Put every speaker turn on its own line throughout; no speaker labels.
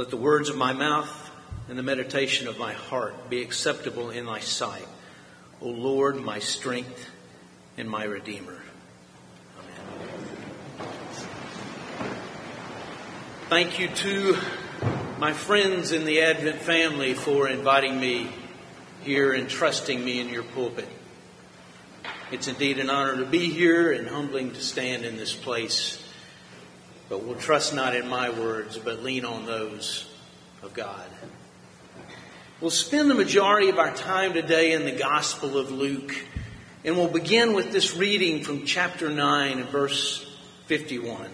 Let the words of my mouth and the meditation of my heart be acceptable in thy sight, O Lord, my strength and my Redeemer. Amen. Thank you to my friends in the Advent family for inviting me here and trusting me in your pulpit. It's indeed an honor to be here and humbling to stand in this place. But we'll trust not in my words, but lean on those of God. We'll spend the majority of our time today in the Gospel of Luke, and we'll begin with this reading from chapter 9 and verse 51.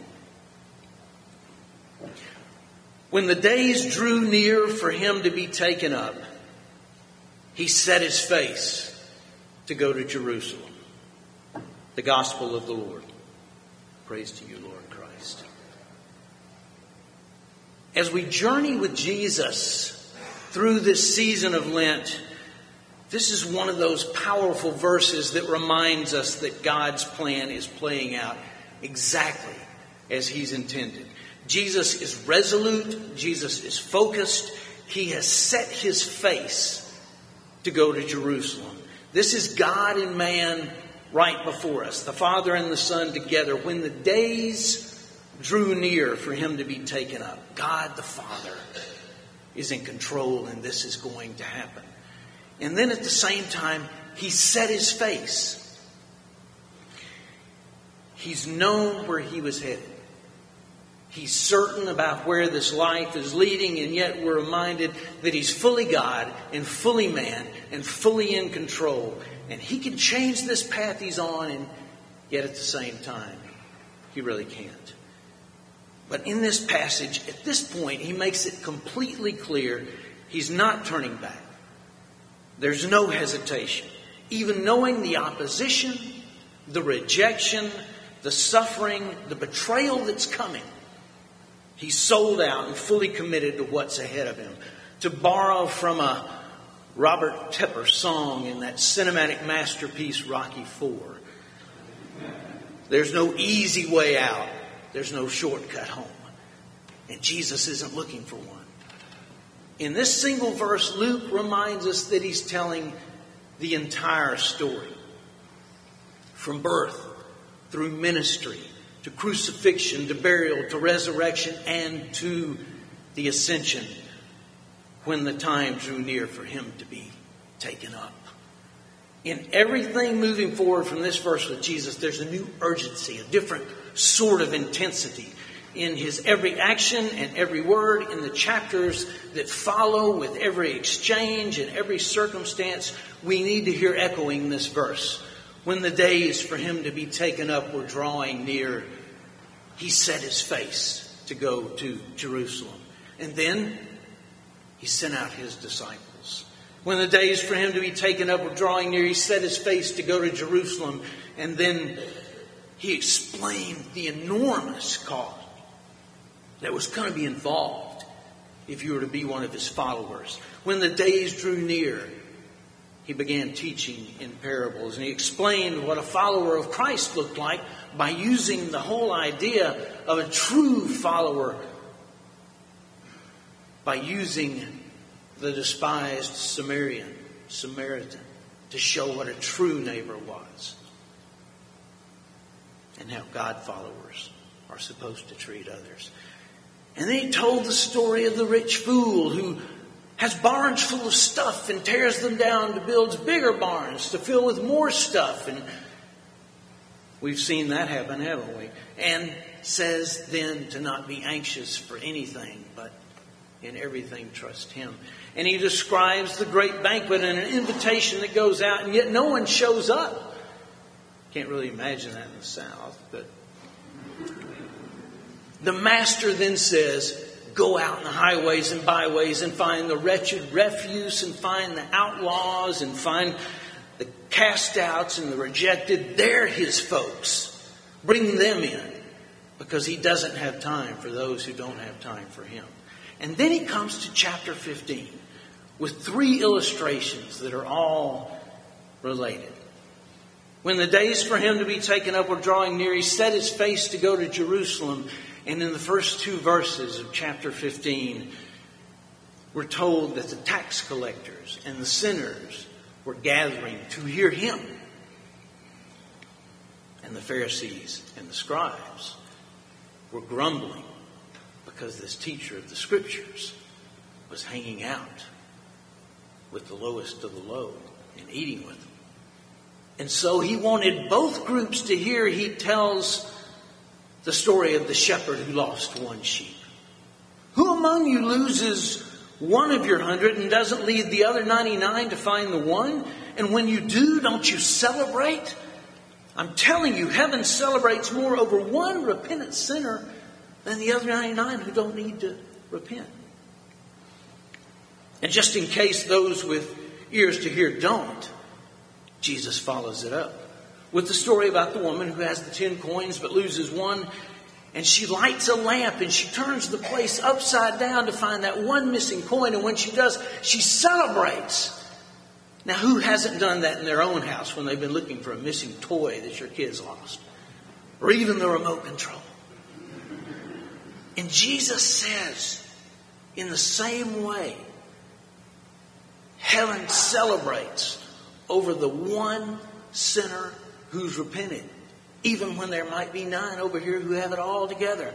When the days drew near for him to be taken up, he set his face to go to Jerusalem. The Gospel of the Lord. Praise to you, Lord Christ. As we journey with Jesus through this season of Lent, this is one of those powerful verses that reminds us that God's plan is playing out exactly as He's intended. Jesus is resolute, Jesus is focused, He has set His face to go to Jerusalem. This is God and man right before us, the Father and the Son together. When the days drew near for him to be taken up, God the Father is in control and this is going to happen. And then at the same time, he set his face. He's known where he was headed. He's certain about where this life is leading, and yet we're reminded that he's fully God and fully man and fully in control. And he can change this path he's on, and yet at the same time, he really can't. But in this passage, at this point, he makes it completely clear he's not turning back. There's no hesitation. Even knowing the opposition, the rejection, the suffering, the betrayal that's coming, He's sold out and fully committed to what's ahead of him. To borrow from a Robert Tepper song in that cinematic masterpiece, Rocky Four. There's no easy way out. There's no shortcut home. And Jesus isn't looking for one. In this single verse, Luke reminds us that he's telling the entire story. From birth through ministry to crucifixion, to burial, to resurrection, and to the ascension when the time drew near for him to be taken up. In everything moving forward from this verse with Jesus, there's a new urgency, a different sort of intensity in his every action and every word, in the chapters that follow, with every exchange and every circumstance. We need to hear echoing this verse. When the days for him to be taken up were drawing near, he set his face to go to Jerusalem. And then he sent out his disciples. When the days for him to be taken up were drawing near, he set his face to go to Jerusalem. And then he explained the enormous cost that was going to be involved if you were to be one of his followers. When the days drew near, he began teaching in parables and he explained what a follower of Christ looked like by using the whole idea of a true follower by using the despised Samaritan, Samaritan to show what a true neighbor was and how God followers are supposed to treat others. And then he told the story of the rich fool who has barns full of stuff and tears them down to build bigger barns to fill with more stuff. And we've seen that happen, haven't we? And says then to not be anxious for anything, but in everything trust Him. And he describes the great banquet and an invitation that goes out, and yet no one shows up. Can't really imagine that in the South, but the master then says, go out in the highways and byways and find the wretched refuse and find the outlaws and find the cast outs and the rejected. They're his folks. Bring them in because he doesn't have time for those who don't have time for him. And then he comes to chapter 15 with three illustrations that are all related. When the days for him to be taken up were drawing near, he set his face to go to Jerusalem and in the first two verses of chapter 15, we're told that the tax collectors and the sinners were gathering to hear him. And the Pharisees and the scribes were grumbling because this teacher of the scriptures was hanging out with the lowest of the low and eating with them. And so he wanted both groups to hear he tells the story of the shepherd who lost one sheep. Who among you loses one of your hundred and doesn't leave the other 99 to find the one? And when you do, don't you celebrate? I'm telling you, heaven celebrates more over one repentant sinner than the other 99 who don't need to repent. And just in case those with ears to hear don't, Jesus follows it up with the story about the woman who has the 10 coins but loses one and she lights a lamp and she turns the place upside down to find that one missing coin. And when she does, she celebrates. Now, who hasn't done that in their own house when they've been looking for a missing toy that your kids lost? Or even the remote control? And Jesus says, in the same way, heaven celebrates over the one sinner who's repented even when there might be nine over here who have it all together.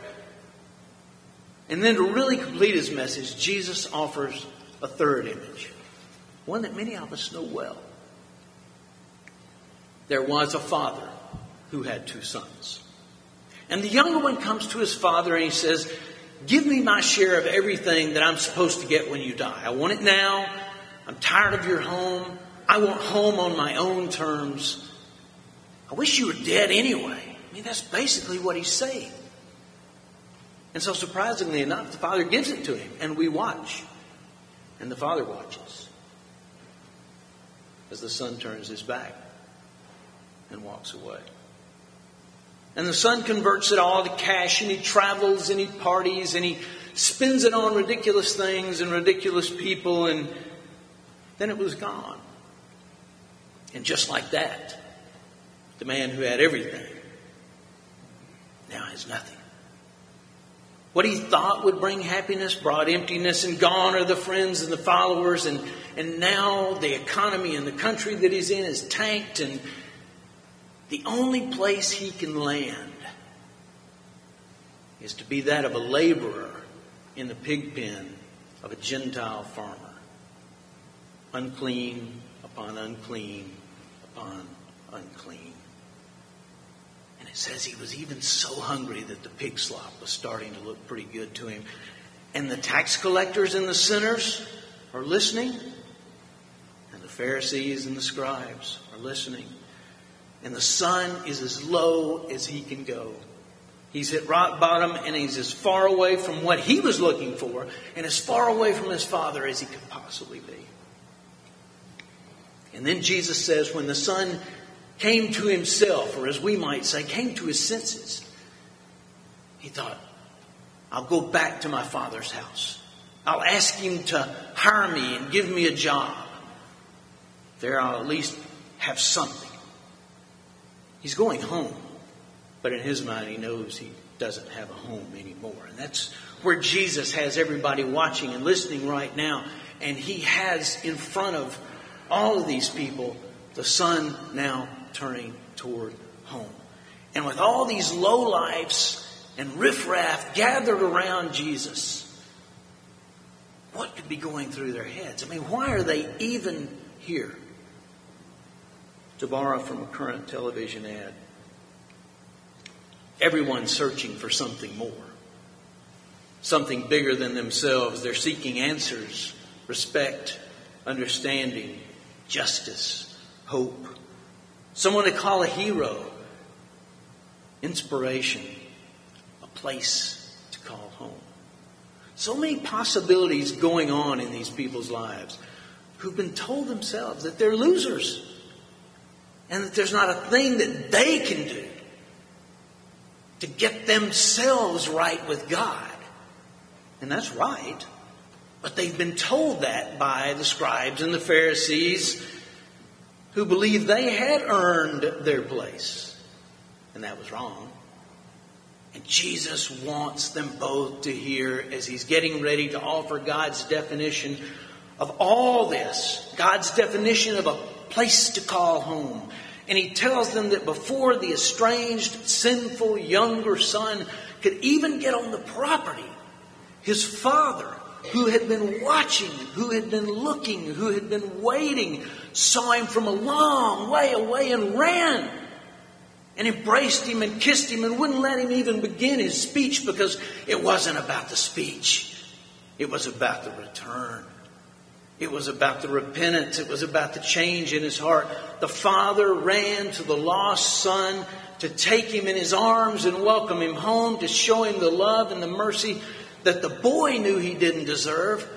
And then to really complete his message, Jesus offers a third image, one that many of us know well. There was a father who had two sons. And the younger one comes to his father and he says, Give me my share of everything that I'm supposed to get when you die. I want it now. I'm tired of your home. I want home on my own terms. I wish you were dead anyway. I mean, that's basically what he's saying. And so, surprisingly enough, the father gives it to him, and we watch. And the father watches as the son turns his back and walks away. And the son converts it all to cash, and he travels and he parties and he spends it on ridiculous things and ridiculous people, and then it was gone. And just like that, the man who had everything now has nothing. What he thought would bring happiness brought emptiness, and gone are the friends and the followers, and, and now the economy and the country that he's in is tanked, and the only place he can land is to be that of a laborer in the pig pen of a Gentile farmer. Unclean upon unclean upon unclean. And it says he was even so hungry that the pig slop was starting to look pretty good to him. And the tax collectors and the sinners are listening. And the Pharisees and the scribes are listening. And the son is as low as he can go. He's hit rock bottom and he's as far away from what he was looking for and as far away from his father as he could possibly be. And then Jesus says, when the son came to himself, or as we might say, came to his senses, he thought, I'll go back to my father's house. I'll ask him to hire me and give me a job. There I'll at least have something. He's going home, but in his mind he knows he doesn't have a home anymore. And that's where Jesus has everybody watching and listening right now. And he has in front of all of these people the son now turning toward home. And with all these low lowlifes and riffraff gathered around Jesus, what could be going through their heads? I mean, why are they even here? To borrow from a current television ad, everyone's searching for something more, something bigger than themselves. They're seeking answers, respect, understanding, justice, hope, someone to call a hero, inspiration, a place to call home. So many possibilities going on in these people's lives who've been told themselves that they're losers and that there's not a thing that they can do to get themselves right with God. And that's right. But they've been told that by the scribes and the Pharisees who believed they had earned their place. And that was wrong. And Jesus wants them both to hear as he's getting ready to offer God's definition of all this, God's definition of a place to call home. And he tells them that before the estranged, sinful younger son could even get on the property, his father, who had been watching, who had been looking, who had been waiting, saw him from a long way away and ran and embraced him and kissed him and wouldn't let him even begin his speech because it wasn't about the speech. It was about the return. It was about the repentance. It was about the change in his heart. The father ran to the lost son to take him in his arms and welcome him home, to show him the love and the mercy that the boy knew he didn't deserve.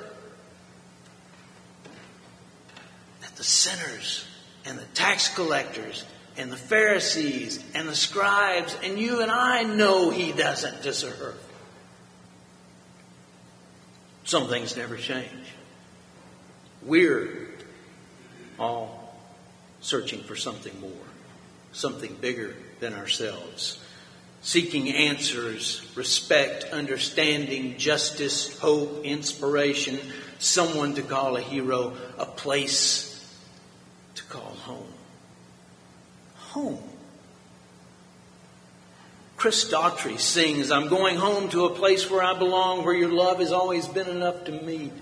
That the sinners and the tax collectors and the Pharisees and the scribes and you and I know he doesn't deserve. Some things never change. We're all searching for something more, something bigger than ourselves, seeking answers, respect, understanding, justice, hope, inspiration, someone to call a hero, a place to call home. Home. Chris Daughtry sings, I'm going home to a place where I belong, where your love has always been enough to me.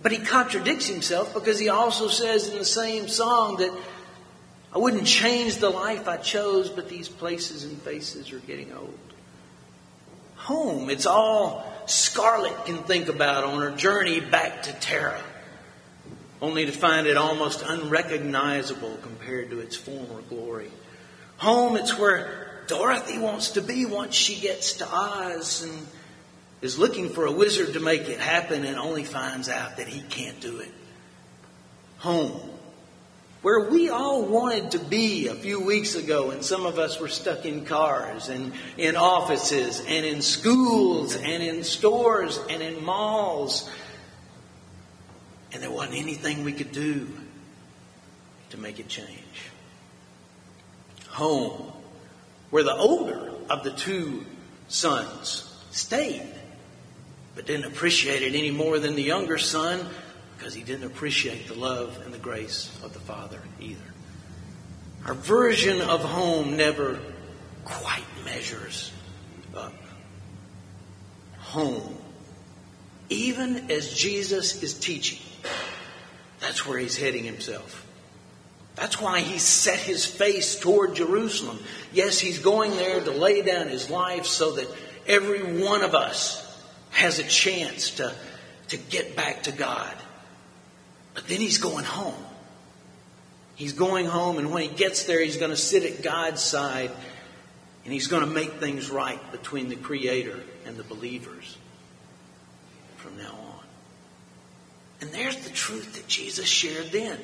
But he contradicts himself because he also says in the same song that I wouldn't change the life I chose, but these places and faces are getting old. Home, it's all Scarlet can think about on her journey back to Terra, only to find it almost unrecognizable compared to its former glory. Home, it's where Dorothy wants to be once she gets to Oz and is looking for a wizard to make it happen and only finds out that he can't do it. Home. Where we all wanted to be a few weeks ago, and some of us were stuck in cars and in offices and in schools and in stores and in malls. And there wasn't anything we could do to make it change. Home, where the older of the two sons stayed but didn't appreciate it any more than the younger son because he didn't appreciate the love and the grace of the Father either. Our version of home never quite measures up. Home. Even as Jesus is teaching, that's where he's heading himself. That's why he set his face toward Jerusalem. Yes, he's going there to lay down his life so that every one of us has a chance to, to get back to God. But then he's going home. He's going home, and when he gets there, he's going to sit at God's side and he's going to make things right between the Creator and the believers from now on. And there's the truth that Jesus shared then.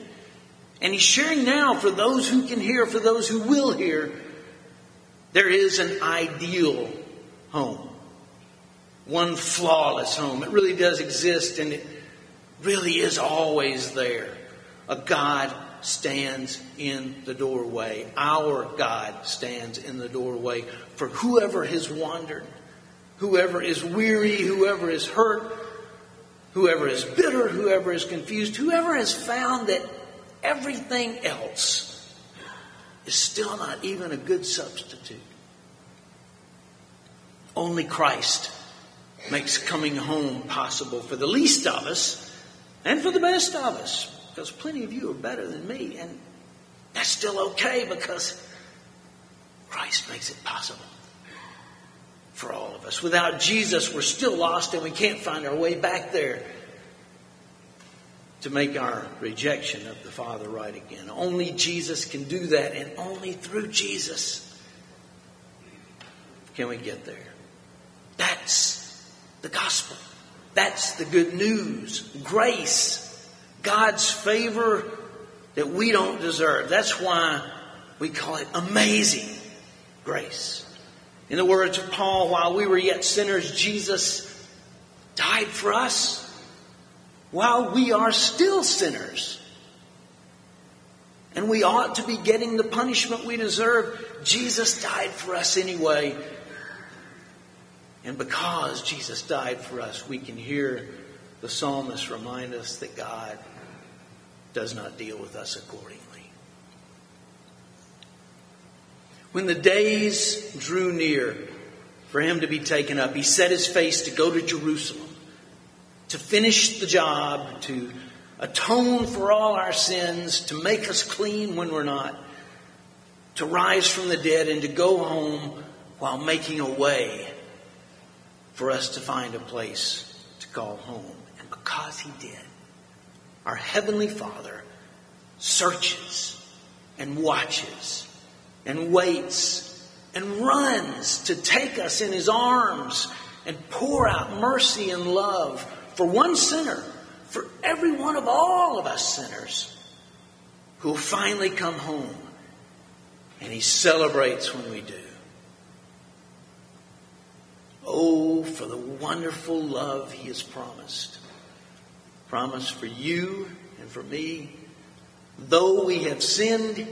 And he's sharing now for those who can hear, for those who will hear. There is an ideal home one flawless home. It really does exist and it really is always there. A God stands in the doorway. Our God stands in the doorway for whoever has wandered, whoever is weary, whoever is hurt, whoever is bitter, whoever is confused, whoever has found that everything else is still not even a good substitute. Only Christ makes coming home possible for the least of us and for the best of us. Because plenty of you are better than me, and that's still okay because Christ makes it possible for all of us. Without Jesus, we're still lost and we can't find our way back there to make our rejection of the Father right again. Only Jesus can do that, and only through Jesus can we get there. That's the gospel. That's the good news. Grace. God's favor that we don't deserve. That's why we call it amazing grace. In the words of Paul, while we were yet sinners, Jesus died for us while we are still sinners. And we ought to be getting the punishment we deserve. Jesus died for us anyway And because Jesus died for us, we can hear the psalmist remind us that God does not deal with us accordingly. When the days drew near for him to be taken up, he set his face to go to Jerusalem, to finish the job, to atone for all our sins, to make us clean when we're not, to rise from the dead, and to go home while making a way for us to find a place to call home. And because he did, our Heavenly Father searches and watches and waits and runs to take us in his arms and pour out mercy and love for one sinner, for every one of all of us sinners who finally come home. And he celebrates when we do. Oh, for the wonderful love he has promised. Promise for you and for me. Though we have sinned,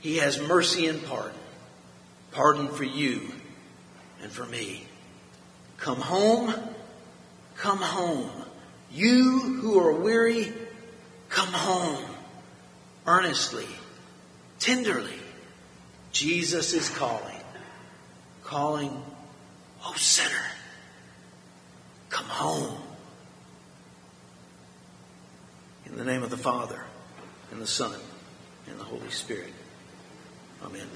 he has mercy and pardon. Pardon for you and for me. Come home. Come home. You who are weary, come home. Earnestly, tenderly. Jesus is calling. Calling, oh sinner, come home. In the name of the Father, and the Son, and the Holy Spirit. Amen.